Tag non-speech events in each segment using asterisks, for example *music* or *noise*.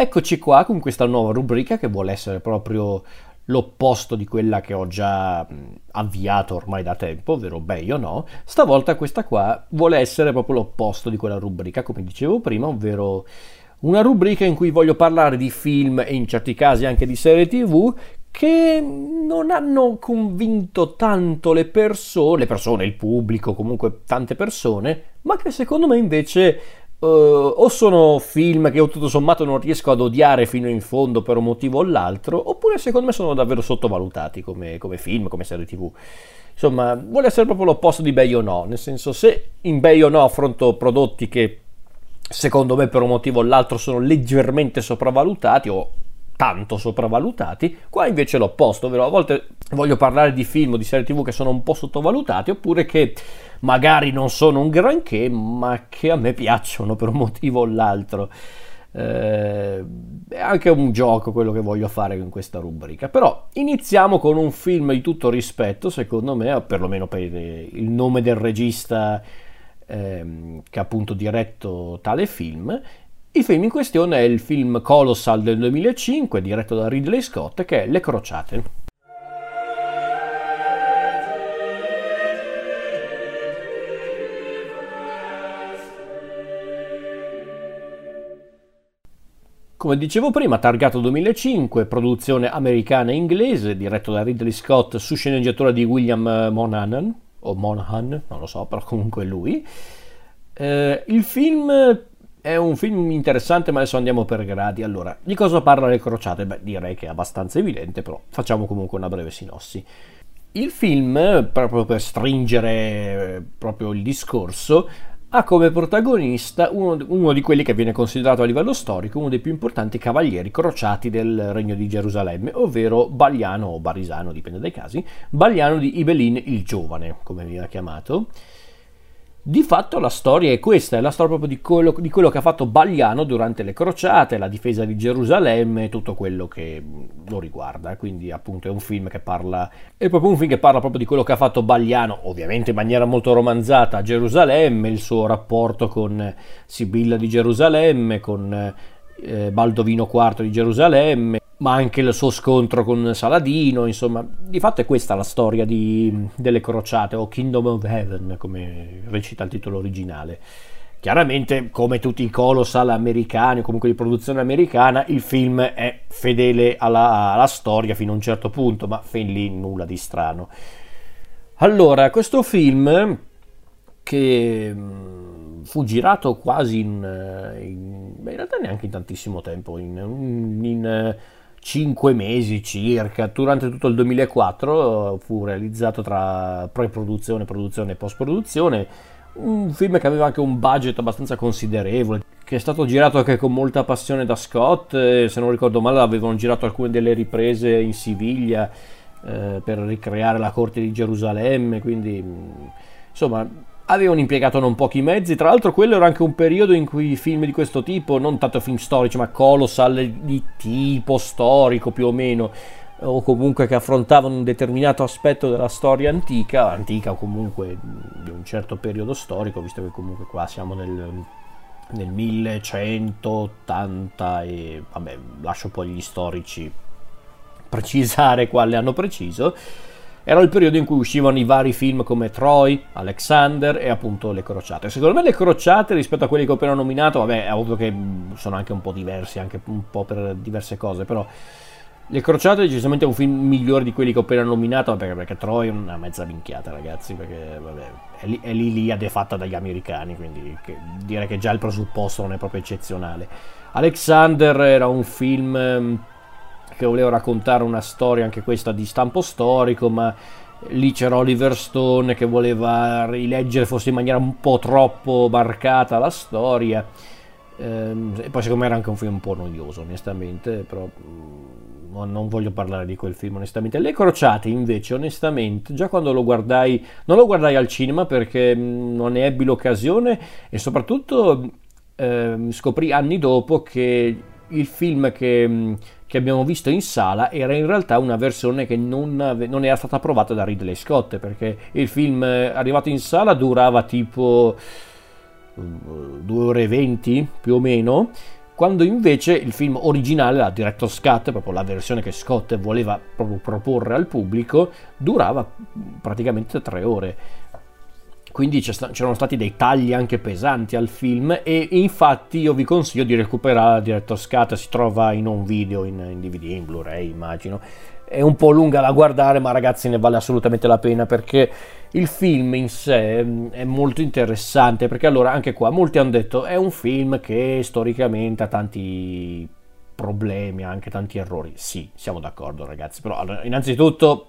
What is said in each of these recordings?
Eccoci qua con questa nuova rubrica che vuole essere proprio l'opposto di quella che ho già avviato ormai da tempo, ovvero o no. Stavolta questa qua vuole essere proprio l'opposto di quella rubrica, come dicevo prima, ovvero una rubrica in cui voglio parlare di film e in certi casi anche di serie tv che non hanno convinto tanto le persone, le persone, il pubblico, comunque tante persone, ma che secondo me invece uh, o sono film che io tutto sommato non riesco ad odiare fino in fondo per un motivo o l'altro, oppure secondo me sono davvero sottovalutati come, come film, come serie tv. Insomma, vuole essere proprio l'opposto di Bay o no, nel senso se in Bay o no affronto prodotti che secondo me per un motivo o l'altro sono leggermente sopravvalutati o tanto sopravvalutati, qua invece l'opposto, ovvero a volte voglio parlare di film o di serie tv che sono un po' sottovalutati oppure che magari non sono un granché ma che a me piacciono per un motivo o l'altro. Eh, è anche un gioco quello che voglio fare in questa rubrica. Però iniziamo con un film di tutto rispetto, secondo me, perlomeno per il nome del regista ehm, che ha appunto diretto tale film. Il film in questione è il film Colossal del 2005, diretto da Ridley Scott, che è Le Crociate. Come dicevo prima, targato 2005, produzione americana e inglese, diretto da Ridley Scott su sceneggiatura di William Monahan, o Monahan, non lo so, però comunque lui. Eh, il film è un film interessante, ma adesso andiamo per gradi. Allora, di cosa parla Le Crociate? Beh, direi che è abbastanza evidente, però facciamo comunque una breve sinossi. Il film, proprio per stringere eh, proprio il discorso, ha come protagonista uno, uno, di quelli che viene considerato a livello storico uno dei più importanti cavalieri crociati del regno di Gerusalemme, ovvero Baliano o Barisano, dipende dai casi, Baliano di Ibelin il Giovane, come viene chiamato. Di fatto la storia è questa, è la storia proprio di quello, di quello, che ha fatto Bagliano durante le crociate, la difesa di Gerusalemme, tutto quello che lo riguarda. Quindi appunto è un film che parla, è proprio un film che parla proprio di quello che ha fatto Bagliano, ovviamente in maniera molto romanzata, a Gerusalemme, il suo rapporto con Sibilla di Gerusalemme, con eh, Baldovino IV di Gerusalemme, ma anche il suo scontro con Saladino, insomma, di fatto è questa la storia di, delle crociate o Kingdom of Heaven, come recita il titolo originale. Chiaramente, come tutti i colossal americani o comunque di produzione americana, il film è fedele alla, alla storia fino a un certo punto, ma fin lì nulla di strano. Allora, questo film che mm, fu girato quasi in, in, in realtà neanche in tantissimo tempo, in, in 5 mesi circa, durante tutto il 2004 fu realizzato tra pre-produzione, produzione e post-produzione, un film che aveva anche un budget abbastanza considerevole, che è stato girato anche con molta passione da Scott, se non ricordo male avevano girato alcune delle riprese in Siviglia eh, per ricreare la corte di Gerusalemme, quindi insomma avevano impiegato non pochi mezzi, tra l'altro quello era anche un periodo in cui film di questo tipo, non tanto film storici, ma colossal di tipo storico più o meno, o comunque che affrontavano un determinato aspetto della storia antica, antica o comunque di un certo periodo storico, visto che comunque qua siamo nel, nel 1180 e vabbè, lascio poi gli storici precisare quale hanno preciso era il periodo in cui uscivano i vari film come Troy, Alexander e appunto Le Crociate. Secondo me Le Crociate rispetto a quelli che ho appena nominato, vabbè, è ovvio che sono anche un po' diversi, anche un po' per diverse cose, però Le Crociate è decisamente un film migliore di quelli che ho appena nominato, perché, perché Troy è una mezza minchiata, ragazzi, perché vabbè, è, lì, è l'Iliade fatta dagli americani, quindi che, direi che già il presupposto non è proprio eccezionale. Alexander era un film che voleva raccontare una storia anche questa di stampo storico, ma lì c'era Oliver Stone che voleva rileggere forse in maniera un po' troppo marcata la storia. Ehm, e poi secondo me era anche un film un po' noioso, onestamente, però mm, non voglio parlare di quel film onestamente. Le crociate invece, onestamente, già quando lo guardai, non lo guardai al cinema perché mm, non ne ebbi l'occasione e soprattutto eh, scoprì anni dopo che il film che che abbiamo visto in sala era in realtà una versione che non, non era stata approvata da Ridley Scott perché il film eh, arrivato in sala durava tipo 2 ore e 20 più o meno quando invece il film originale, la Director's Cut, proprio la versione che Scott voleva proprio proporre al pubblico, durava praticamente tre ore. Quindi c'erano stati dei tagli anche pesanti al film e infatti io vi consiglio di recuperare la Director's Cut, si trova in un video, in, in DVD, in Blu-ray immagino. È un po' lunga da guardare ma ragazzi ne vale assolutamente la pena perché il film in sé mm, è molto interessante perché allora anche qua molti hanno detto è un film che storicamente ha tanti problemi, anche tanti errori. Sì, siamo d'accordo ragazzi, però allora, innanzitutto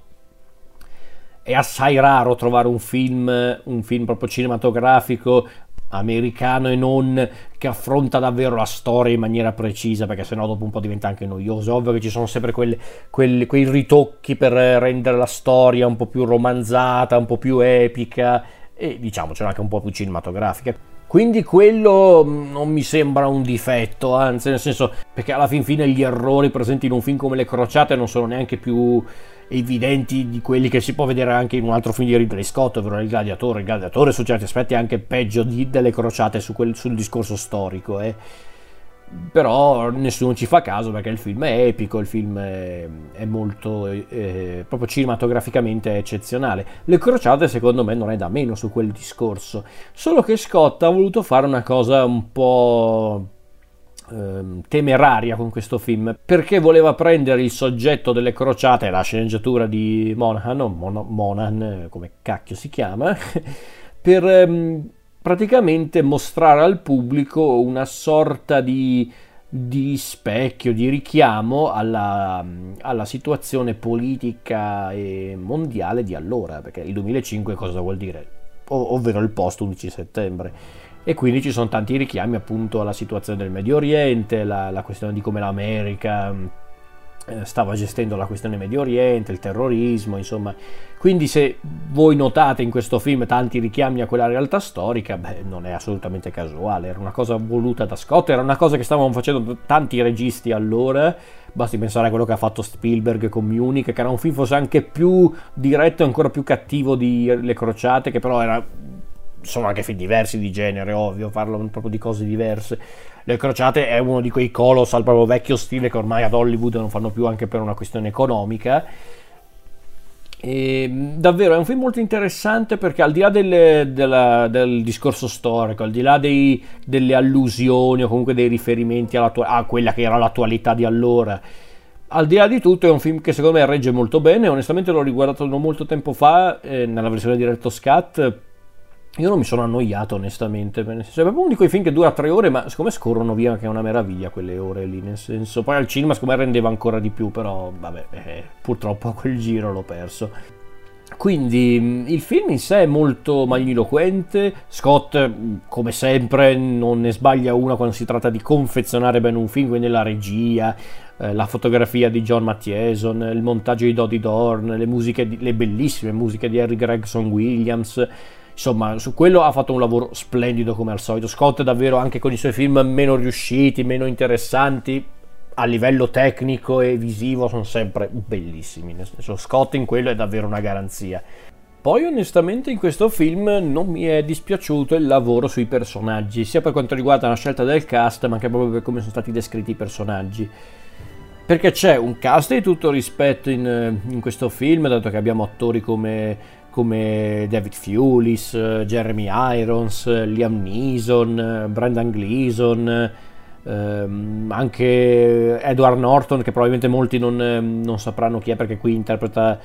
è assai raro trovare un film, un film proprio cinematografico americano e non che affronta davvero la storia in maniera precisa perché sennò dopo un po' diventa anche noioso. Ovvio che ci sono sempre quelle, quelle, quei ritocchi per rendere la storia un po' più romanzata un po' più epica e diciamo c'è anche un po' più cinematografica. Quindi quello mm, non mi sembra un difetto anzi nel senso perché alla fin fine gli errori presenti in un film come Le Crociate non sono neanche più evidenti di quelli che si può vedere anche in un altro film di Ridley Scott, ovvero Il Gladiatore. Il Gladiatore su certi aspetti è anche peggio di, delle crociate su quel, sul discorso storico. Eh. Però nessuno ci fa caso perché il film è epico, il film è, è molto, eh, proprio cinematograficamente eccezionale. Le crociate secondo me non è da meno su quel discorso, solo che Scott ha voluto fare una cosa un po' ehm, temeraria con questo film perché voleva prendere il soggetto delle crociate, la sceneggiatura di Monahan, o Mon- Monahan come cacchio si chiama, *laughs* per ehm, praticamente mostrare al pubblico una sorta di di specchio, di richiamo alla, alla, situazione politica e mondiale di allora, perché il 2005 cosa vuol dire? O, ovvero il post 11 settembre e quindi ci sono tanti richiami appunto alla situazione del Medio Oriente, la, la questione di come l'America eh, stava gestendo la questione Medio Oriente, il terrorismo, insomma. Quindi se voi notate in questo film tanti richiami a quella realtà storica, beh, non è assolutamente casuale, era una cosa voluta da Scott, era una cosa che stavano facendo tanti registi allora, basti pensare a quello che ha fatto Spielberg con Munich, che era un film forse anche più diretto e ancora più cattivo di Le Crociate, che però era sono anche film diversi di genere, ovvio, parlo proprio di cose diverse. Le Crociate è uno di quei colossal proprio vecchio stile che ormai ad Hollywood non fanno più anche per una questione economica. E, davvero è un film molto interessante perché al di là delle, della, del discorso storico, al di là dei, delle allusioni o comunque dei riferimenti a quella che era l'attualità di allora, al di là di tutto è un film che secondo me regge molto bene, onestamente l'ho riguardato non molto tempo fa eh, nella versione di Retro Scat io non mi sono annoiato onestamente, nel senso, è proprio uno di quei film che dura tre ore, ma siccome scorrono via che è una meraviglia quelle ore lì, nel senso, poi al cinema siccome rendeva ancora di più, però vabbè, eh, purtroppo quel giro l'ho perso. Quindi il film in sé è molto magniloquente, Scott come sempre non ne sbaglia una quando si tratta di confezionare bene un film, quindi la regia, eh, la fotografia di John Mattieson, il montaggio di Dodie Dorn, le, musiche le bellissime musiche di Harry Gregson Williams, insomma su quello ha fatto un lavoro splendido come al solito. Scott davvero anche con i suoi film meno riusciti meno interessanti a livello tecnico e visivo sono sempre bellissimi. Nel senso Scott in quello è davvero una garanzia. Poi onestamente in questo film non mi è dispiaciuto il lavoro sui personaggi, sia per quanto riguarda la scelta del cast, ma anche proprio per come sono stati descritti i personaggi. Perché c'è un cast di tutto rispetto in, in questo film, dato che abbiamo attori come come David Fulis, Jeremy Irons, Liam Neeson, Brendan Gleeson, ehm, anche Edward Norton che probabilmente molti non, non, sapranno chi è perché qui interpreta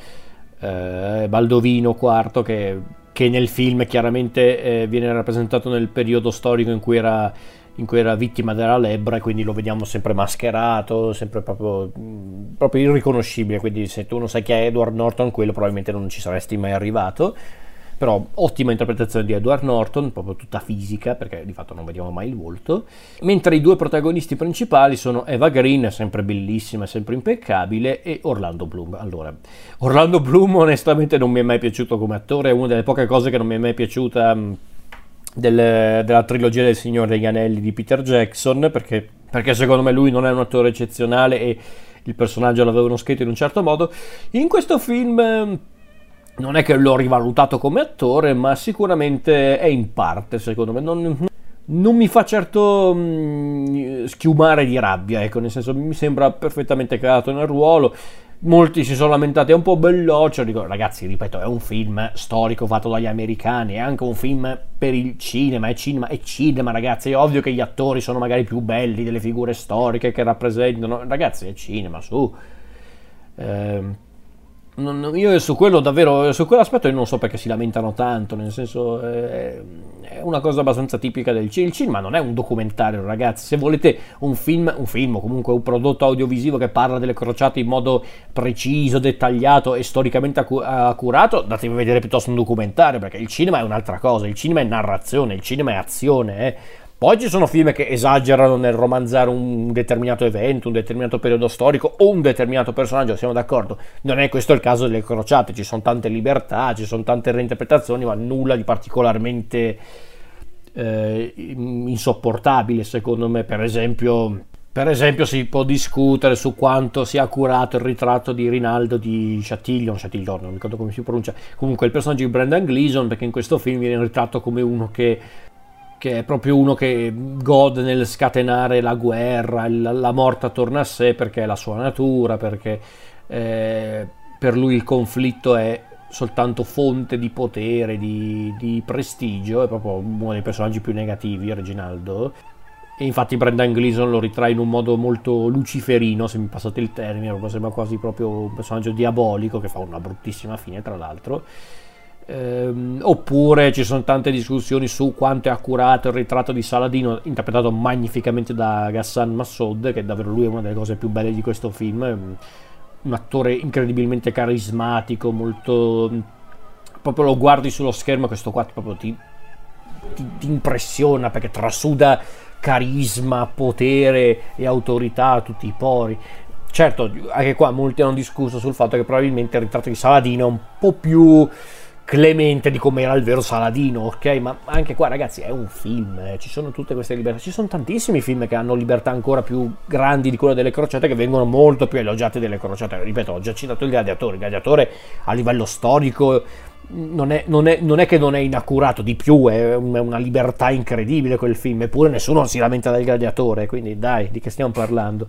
eh, Baldovino IV che, che, nel film chiaramente eh, viene rappresentato nel periodo storico in cui era in cui era vittima della lebbra e quindi lo vediamo sempre mascherato, sempre proprio, proprio irriconoscibile, quindi se tu non sai chi è Edward Norton, quello probabilmente non ci saresti mai arrivato. Però ottima interpretazione di Edward Norton, proprio tutta fisica, perché di fatto non vediamo mai il volto. Mentre i due protagonisti principali sono Eva Green, sempre bellissima, sempre impeccabile, e Orlando Bloom. Allora, Orlando Bloom onestamente non mi è mai piaciuto come attore, è una delle poche cose che non mi è mai piaciuta del, della trilogia del Signore degli Anelli di Peter Jackson, perché, perché secondo me lui non è un attore eccezionale e il personaggio l'avevano scritto in un certo modo. In questo film ehm, non è che l'ho rivalutato come attore, ma sicuramente è in parte, secondo me. Non, non mi fa certo mh, mm, schiumare di rabbia, ecco, nel senso mi sembra perfettamente calato nel ruolo. Molti si sono lamentati, è un po' belloccio. Dico, ragazzi, ripeto, è un film storico fatto dagli americani, è anche un film per il cinema. È cinema, è cinema, ragazzi. È ovvio che gli attori sono magari più belli delle figure storiche che rappresentano. Ragazzi, è cinema, su. Eh, non, io su quello davvero, su quell'aspetto io non so perché si lamentano tanto, nel senso è, è una cosa abbastanza tipica del cinema. Il cinema non è un documentario, ragazzi. Se volete un film, un film o comunque un prodotto audiovisivo che parla delle crociate in modo preciso, dettagliato e storicamente accurato, datevi a vedere piuttosto un documentario, perché il cinema è un'altra cosa, il cinema è narrazione, il cinema è azione, eh poi ci sono film che esagerano nel romanzare un determinato evento, un determinato periodo storico o un determinato personaggio, siamo d'accordo. Non è questo il caso delle crociate, ci sono tante libertà, ci sono tante reinterpretazioni, ma nulla di particolarmente eh, insopportabile secondo me. Per esempio, per esempio, si può discutere su quanto sia accurato il ritratto di Rinaldo di Chatillon, Chatillon, non ricordo come si pronuncia, comunque il personaggio di Brendan Gleeson, perché in questo film viene ritratto come uno che che è proprio uno che gode nel scatenare la guerra, la, la morte attorno a sé perché è la sua natura, perché eh, per lui il conflitto è soltanto fonte di potere, di, di, prestigio, è proprio uno dei personaggi più negativi, Reginaldo. E infatti Brendan Gleeson lo ritrae in un modo molto luciferino, se mi passate il termine, sembra quasi proprio un personaggio diabolico che fa una bruttissima fine, tra l'altro. Ehm, oppure ci sono tante discussioni su quanto è accurato il ritratto di Saladino interpretato magnificamente da Ghassan Massoud che davvero lui è una delle cose più belle di questo film. Un attore incredibilmente carismatico molto proprio lo guardi sullo schermo questo qua proprio ti, ti, ti impressiona perché trasuda carisma, potere e autorità a tutti i pori. Certo anche qua molti hanno discusso sul fatto che probabilmente il ritratto di Saladino è un po' più clemente di come era il vero Saladino, ok? Ma anche qua, ragazzi, è un film, eh. ci sono tutte queste libertà. Ci sono tantissimi film che hanno libertà ancora più grandi di quelle delle crociate, che vengono molto più elogiate delle crociate. Ripeto, ho già citato il gladiatore. Il gladiatore a livello storico non è, non, è, non è, che non è inaccurato, di più è una libertà incredibile quel film, eppure nessuno si lamenta del gladiatore, quindi dai, di che stiamo parlando?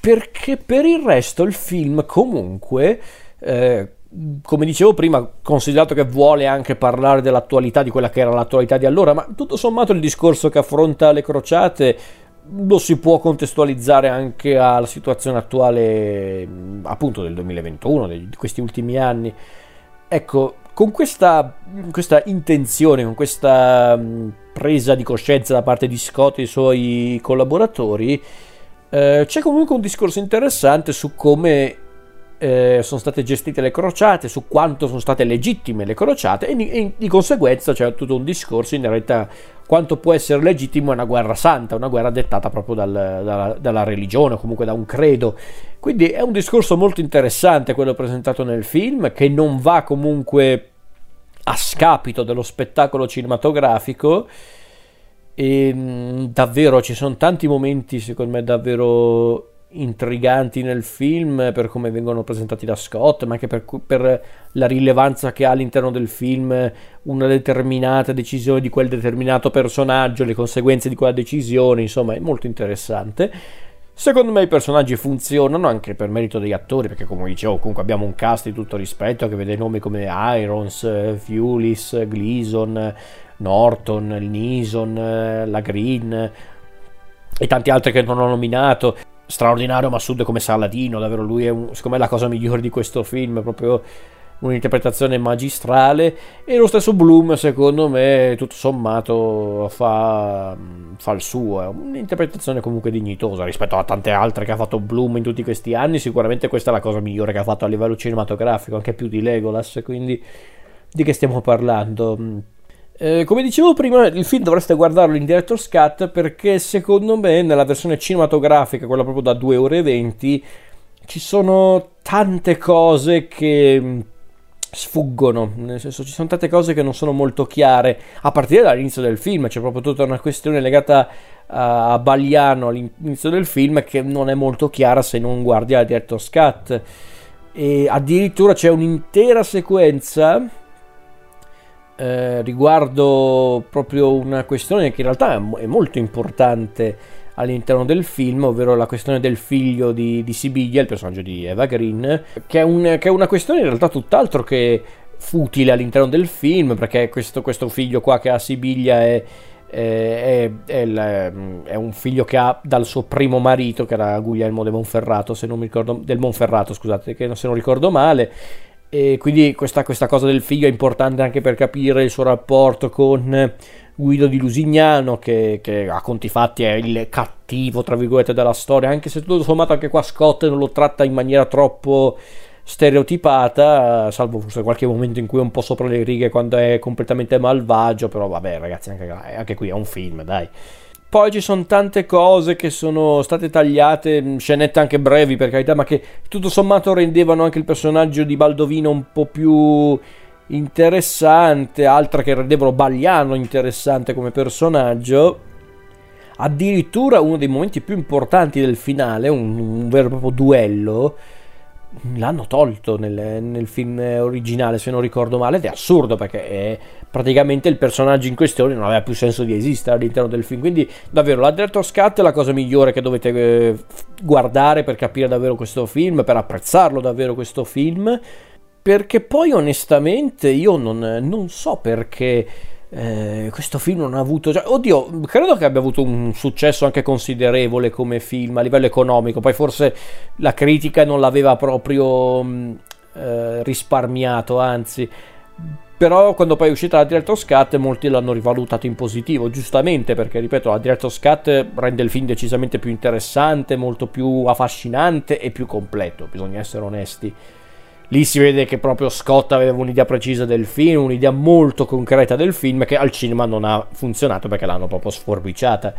Perché per il resto il film comunque eh, come dicevo prima, considerato che vuole anche parlare dell'attualità, di quella che era l'attualità di allora, ma tutto sommato il discorso che affronta le crociate lo si può contestualizzare anche alla situazione attuale, appunto del 2021, di questi ultimi anni. Ecco, con questa, questa intenzione, con questa presa di coscienza da parte di Scott e i suoi collaboratori, eh, c'è comunque un discorso interessante su come eh, sono state gestite le crociate, su quanto sono state legittime le crociate e, e di conseguenza c'è tutto un discorso in realtà quanto può essere legittimo una guerra santa, una guerra dettata proprio dal, dalla, dalla, religione o comunque da un credo. Quindi è un discorso molto interessante quello presentato nel film che non va comunque a scapito dello spettacolo cinematografico e mm, davvero ci sono tanti momenti secondo me davvero intriganti nel film per come vengono presentati da Scott, ma anche per, per, la rilevanza che ha all'interno del film una determinata decisione di quel determinato personaggio, le conseguenze di quella decisione, insomma è molto interessante. Secondo me i personaggi funzionano anche per merito degli attori, perché come dicevo comunque abbiamo un cast di tutto rispetto che vede nomi come Irons, Fulis, Gleason, Norton, Neeson, la Green e tanti altri che non ho nominato straordinario Massoud come Saladino, davvero lui è un, secondo me la cosa migliore di questo film, proprio un'interpretazione magistrale e lo stesso Bloom secondo me tutto sommato fa, fa, il suo, è un'interpretazione comunque dignitosa rispetto a tante altre che ha fatto Bloom in tutti questi anni, sicuramente questa è la cosa migliore che ha fatto a livello cinematografico, anche più di Legolas, quindi di che stiamo parlando? Eh, come dicevo prima, il film dovreste guardarlo in director's cut perché secondo me nella versione cinematografica, quella proprio da 2 ore e 20, ci sono tante cose che mm, sfuggono, nel senso ci sono tante cose che non sono molto chiare, a partire dall'inizio del film, c'è proprio tutta una questione legata a, Bagliano all'inizio del film che non è molto chiara se non guardi la director's cut. E addirittura c'è un'intera sequenza eh, riguardo proprio una questione che in realtà è molto importante all'interno del film, ovvero la questione del figlio di, di Sibiglia, il personaggio di Eva Green, che è, un, che è una questione in realtà tutt'altro che futile all'interno del film, perché questo, questo figlio qua che ha Sibiglia è, è, è, è, un figlio che ha dal suo primo marito, che era Guglielmo de Monferrato, se non mi ricordo, del Monferrato, scusate, che se non ricordo male. E quindi questa, questa cosa del figlio è importante anche per capire il suo rapporto con Guido di Lusignano, che, che, a conti fatti è il cattivo, tra virgolette, della storia, anche se tutto sommato anche qua Scott non lo tratta in maniera troppo stereotipata, salvo forse qualche momento in cui è un po' sopra le righe quando è completamente malvagio, però vabbè ragazzi, anche, anche qui è un film, dai. Poi ci sono tante cose che sono state tagliate, scenette anche brevi per carità, ma che tutto sommato rendevano anche il personaggio di Baldovino un po' più interessante, altre che rendevano Bagliano interessante come personaggio. Addirittura uno dei momenti più importanti del finale, un, un vero e proprio duello, l'hanno tolto nel, nel, film originale se non ricordo male ed è assurdo perché è praticamente il personaggio in questione non aveva più senso di esistere all'interno del film. Quindi davvero la Director's Cut è la cosa migliore che dovete eh, guardare per capire davvero questo film per apprezzarlo davvero questo film. Perché poi onestamente io non, non so perché eh, questo film non ha avuto. Cioè, oddio, credo che abbia avuto un successo anche considerevole come film a livello economico. Poi forse la critica non l'aveva proprio mm, eh, risparmiato, anzi. Però quando poi è uscita la Director's Cut molti l'hanno rivalutato in positivo, giustamente perché, ripeto, la Director's Cut rende il film decisamente più interessante, molto più affascinante e più completo, bisogna essere onesti. Lì si vede che proprio Scott aveva un'idea precisa del film, un'idea molto concreta del film che al cinema non ha funzionato perché l'hanno proprio sforbiciata.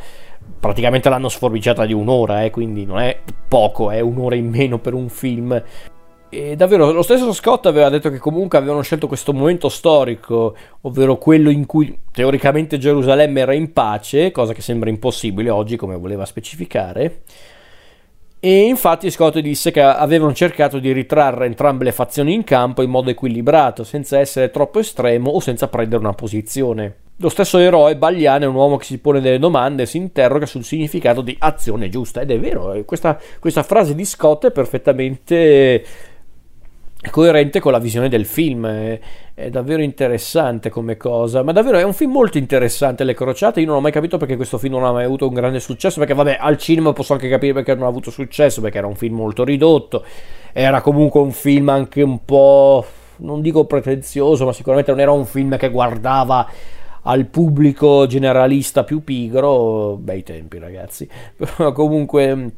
Praticamente l'hanno sforbiciata di un'ora, eh, quindi non è poco, è un'ora in meno per un film. E davvero, lo stesso Scott aveva detto che comunque avevano scelto questo momento storico, ovvero quello in cui teoricamente Gerusalemme era in pace, cosa che sembra impossibile oggi, come voleva specificare e infatti Scott disse che avevano cercato di ritrarre entrambe le fazioni in campo in modo equilibrato, senza essere troppo estremo o senza prendere una posizione. Lo stesso eroe, Bagliano, è un uomo che si pone delle domande e si interroga sul significato di azione giusta. Ed è vero, eh, questa, questa frase di Scott è perfettamente coerente con la visione del film. È, davvero interessante come cosa. Ma davvero è un film molto interessante. Le crociate. Io non ho mai capito perché questo film non ha mai avuto un grande successo. Perché, vabbè, al cinema posso anche capire perché non ha avuto successo. Perché era un film molto ridotto. Era comunque un film anche un po'. Non dico pretenzioso, ma sicuramente non era un film che guardava al pubblico generalista più pigro. Bei tempi, ragazzi. *laughs* Però comunque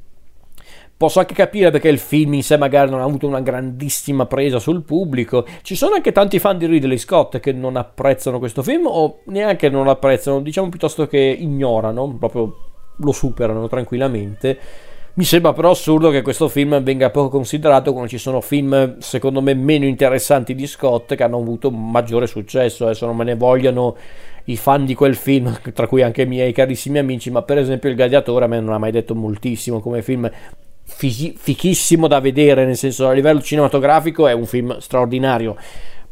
Posso anche capire perché il film in sé magari non ha avuto una grandissima presa sul pubblico. Ci sono anche tanti fan di Ridley Scott che non apprezzano questo film o neanche non lo apprezzano, diciamo piuttosto che ignorano, proprio lo superano tranquillamente. Mi sembra però assurdo che questo film venga poco considerato quando ci sono film secondo me meno interessanti di Scott che hanno avuto maggiore successo. Adesso non me ne vogliono i fan di quel film, tra cui anche i miei carissimi amici, ma per esempio Il Gladiatore a me non ha mai detto moltissimo come film fisi- fichissimo da vedere, nel senso a livello cinematografico è un film straordinario,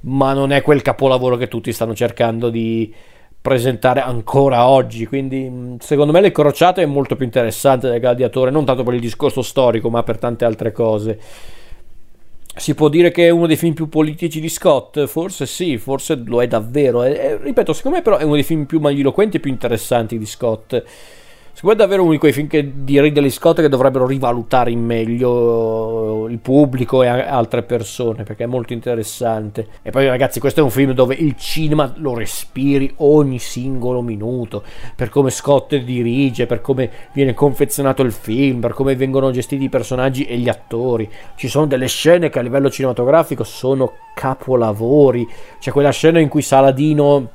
ma non è quel capolavoro che tutti stanno cercando di presentare ancora oggi. Quindi, secondo me, Le Crociate è molto più interessante del Gladiatore, non tanto per il discorso storico, ma per tante altre cose. Si può dire che è uno dei film più politici di Scott? Forse sì, forse lo è davvero. E, e, ripeto, secondo me, però, è uno dei film più magniloquenti e più interessanti di Scott. Secondo me è davvero uno di quei film che, di Ridley Scott che dovrebbero rivalutare in meglio il pubblico e altre persone perché è molto interessante. E poi ragazzi questo è un film dove il cinema lo respiri ogni singolo minuto, per come Scott dirige, per come viene confezionato il film, per come vengono gestiti i personaggi e gli attori. Ci sono delle scene che a livello cinematografico sono capolavori. C'è quella scena in cui Saladino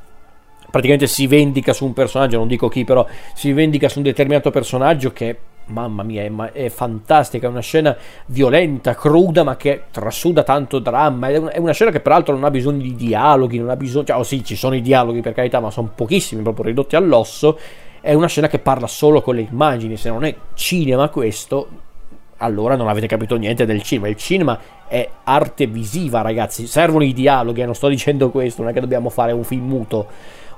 praticamente si vendica su un personaggio, non dico chi, però si vendica su un determinato personaggio che mamma mia, è, è, fantastica, è una scena violenta, cruda, ma che trasuda tanto dramma. È, un, è, una scena che peraltro non ha bisogno di dialoghi, non ha bisogno. Cioè, oh sì, ci sono i dialoghi per carità, ma sono pochissimi, proprio ridotti all'osso. È una scena che parla solo con le immagini. Se non è cinema questo, allora non avete capito niente del cinema. Il cinema è arte visiva, ragazzi. Servono i dialoghi, eh, non sto dicendo questo, non è che dobbiamo fare un film muto,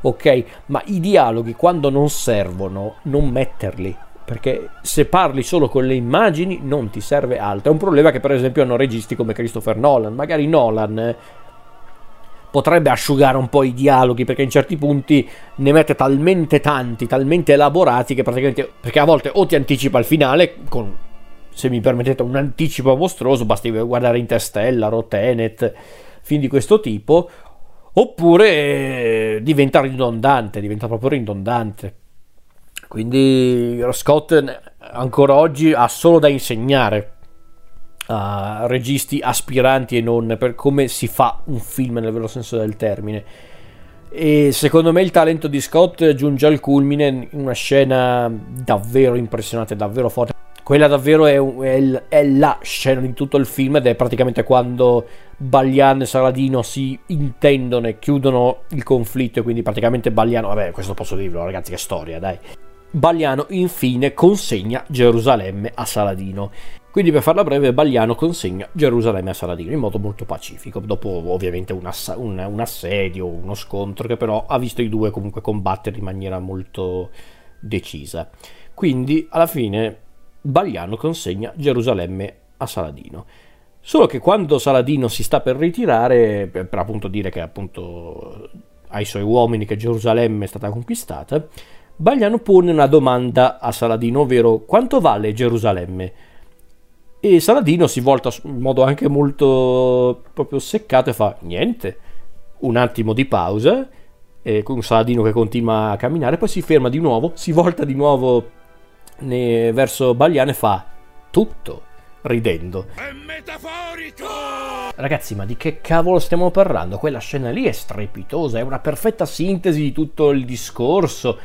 ok? Ma i dialoghi quando non servono, non metterli. Perché se parli solo con le immagini non ti serve altro. È un problema che per esempio hanno registi come Christopher Nolan. Magari Nolan eh, potrebbe asciugare un po' i dialoghi perché in certi punti ne mette talmente tanti, talmente elaborati che praticamente perché a volte o ti anticipa il finale con se mi permettete un anticipo mostruoso, basti guardare Interstellar o Tenet, film di questo tipo, oppure eh, diventa ridondante, diventa proprio ridondante. Quindi Scott ancora oggi ha solo da insegnare a registi aspiranti e non per come si fa un film nel vero senso del termine. E secondo me il talento di Scott giunge al culmine in una scena davvero impressionante, davvero forte. Quella davvero è, è, è, la scena di tutto il film ed è praticamente quando Bagliano e Saladino si intendono e chiudono il conflitto e quindi praticamente Bagliano, vabbè questo posso dirlo ragazzi che storia dai. Bagliano infine consegna Gerusalemme a Saladino. Quindi per farla breve, Bagliano consegna Gerusalemme a Saladino in modo molto pacifico, dopo ovviamente un, ass- un, un assedio, uno scontro che però ha visto i due comunque combattere in maniera molto decisa. Quindi alla fine Bagliano consegna Gerusalemme a Saladino. Solo che quando Saladino si sta per ritirare, per, per appunto dire che appunto ai suoi uomini che Gerusalemme è stata conquistata, Bagliano pone una domanda a Saladino, ovvero quanto vale Gerusalemme? E Saladino si volta in modo anche molto proprio seccato e fa niente. Un attimo di pausa, e con Saladino che continua a camminare, poi si ferma di nuovo, si volta di nuovo ne, verso Bagliano e fa tutto ridendo. È metaforico! Ragazzi, ma di che cavolo stiamo parlando? Quella scena lì è strepitosa, è una perfetta sintesi di tutto il discorso.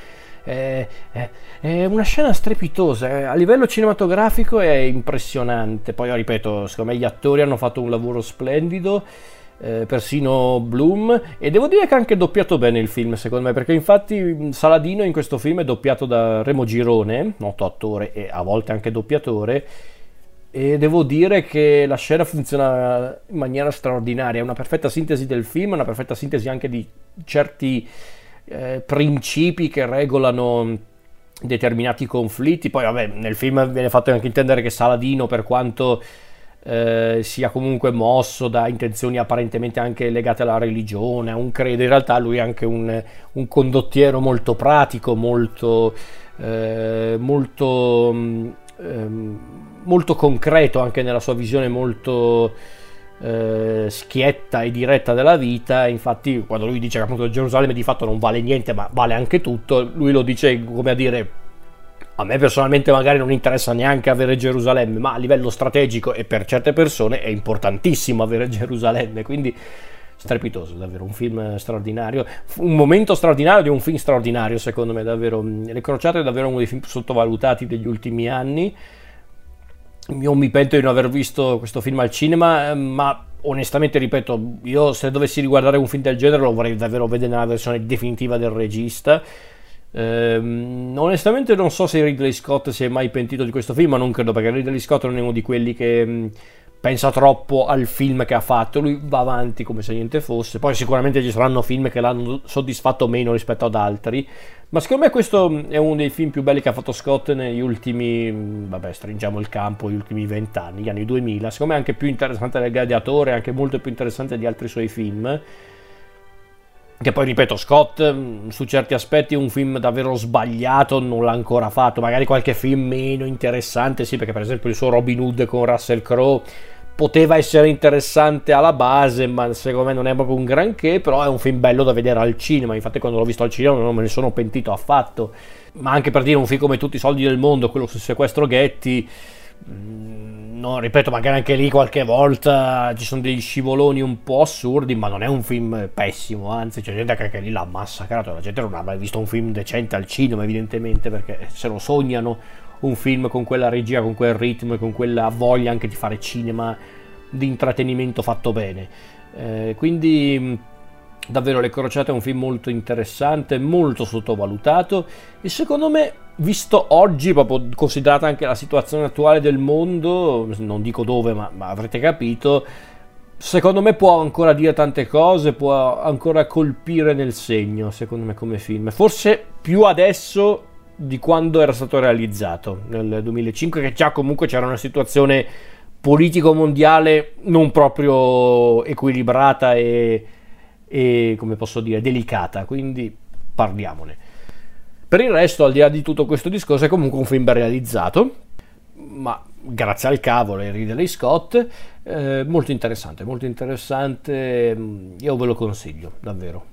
È, è, è una scena strepitosa, a livello cinematografico è impressionante. Poi, ripeto, secondo me gli attori hanno fatto un lavoro splendido eh, persino Bloom e devo dire che ha anche doppiato bene il film secondo me perché infatti Saladino in questo film è doppiato da Remo Girone, noto attore e a volte anche doppiatore e devo dire che la scena funziona in maniera straordinaria, è una perfetta sintesi del film, una perfetta sintesi anche di certi eh, principi che regolano determinati conflitti. Poi, vabbè, nel film viene fatto anche intendere che Saladino, per quanto eh, sia comunque mosso da intenzioni apparentemente anche legate alla religione, a un credo, in realtà lui è anche un, un condottiero molto pratico, molto, eh, molto, eh, molto concreto anche nella sua visione molto eh, schietta e diretta della vita. Infatti, quando lui dice che appunto Gerusalemme di fatto non vale niente, ma vale anche tutto, lui lo dice come a dire a me personalmente magari non interessa neanche avere Gerusalemme, ma a livello strategico e per certe persone è importantissimo avere Gerusalemme, quindi strepitoso, davvero un film straordinario, un momento straordinario di un film straordinario secondo me, davvero. Le Crociate è davvero uno dei film sottovalutati degli ultimi anni. Io mi pento di non aver visto questo film al cinema, ma onestamente ripeto, io se dovessi riguardare un film del genere lo vorrei davvero vedere nella versione definitiva del regista Ehm, onestamente non so se Ridley Scott si è mai pentito di questo film, ma non credo perché Ridley Scott non è uno di quelli che mm, pensa troppo al film che ha fatto, lui va avanti come se niente fosse, poi sicuramente ci saranno film che l'hanno soddisfatto meno rispetto ad altri, ma secondo me questo mm, è uno dei film più belli che ha fatto Scott negli ultimi, mm, vabbè stringiamo il campo, gli ultimi vent'anni, gli anni 2000, secondo me è anche più interessante del Gladiatore, anche molto più interessante di altri suoi film che poi ripeto, Scott mm, su certi aspetti un film davvero sbagliato non l'ha ancora fatto, magari qualche film meno interessante, sì, perché per esempio il suo Robin Hood con Russell Crowe poteva essere interessante alla base, ma secondo me non è proprio un granché, però è un film bello da vedere al cinema, infatti quando l'ho visto al cinema non me ne sono pentito affatto, ma anche per dire un film come Tutti i soldi del mondo, quello sul sequestro Getty no, ripeto, magari anche lì qualche volta ci sono degli scivoloni un po' assurdi, ma non è un film pessimo, anzi c'è gente che anche lì l'ha massacrato, la gente non ha mai visto un film decente al cinema evidentemente perché se lo sognano un film con quella regia, con quel ritmo e con quella voglia anche di fare cinema di intrattenimento fatto bene. Eh, quindi Davvero Le Crociate è un film molto interessante, molto sottovalutato e secondo me, visto oggi, proprio considerata anche la situazione attuale del mondo, non dico dove, ma, ma avrete capito, secondo me può ancora dire tante cose, può ancora colpire nel segno, secondo me come film. Forse più adesso di quando era stato realizzato, nel 2005, che già comunque c'era una situazione politico-mondiale non proprio equilibrata e e come posso dire delicata, quindi parliamone. Per il resto, al di là di tutto questo discorso, è comunque un film ben realizzato, ma grazie al cavolo e Ridley Scott, eh, molto interessante, molto interessante, io ve lo consiglio, davvero.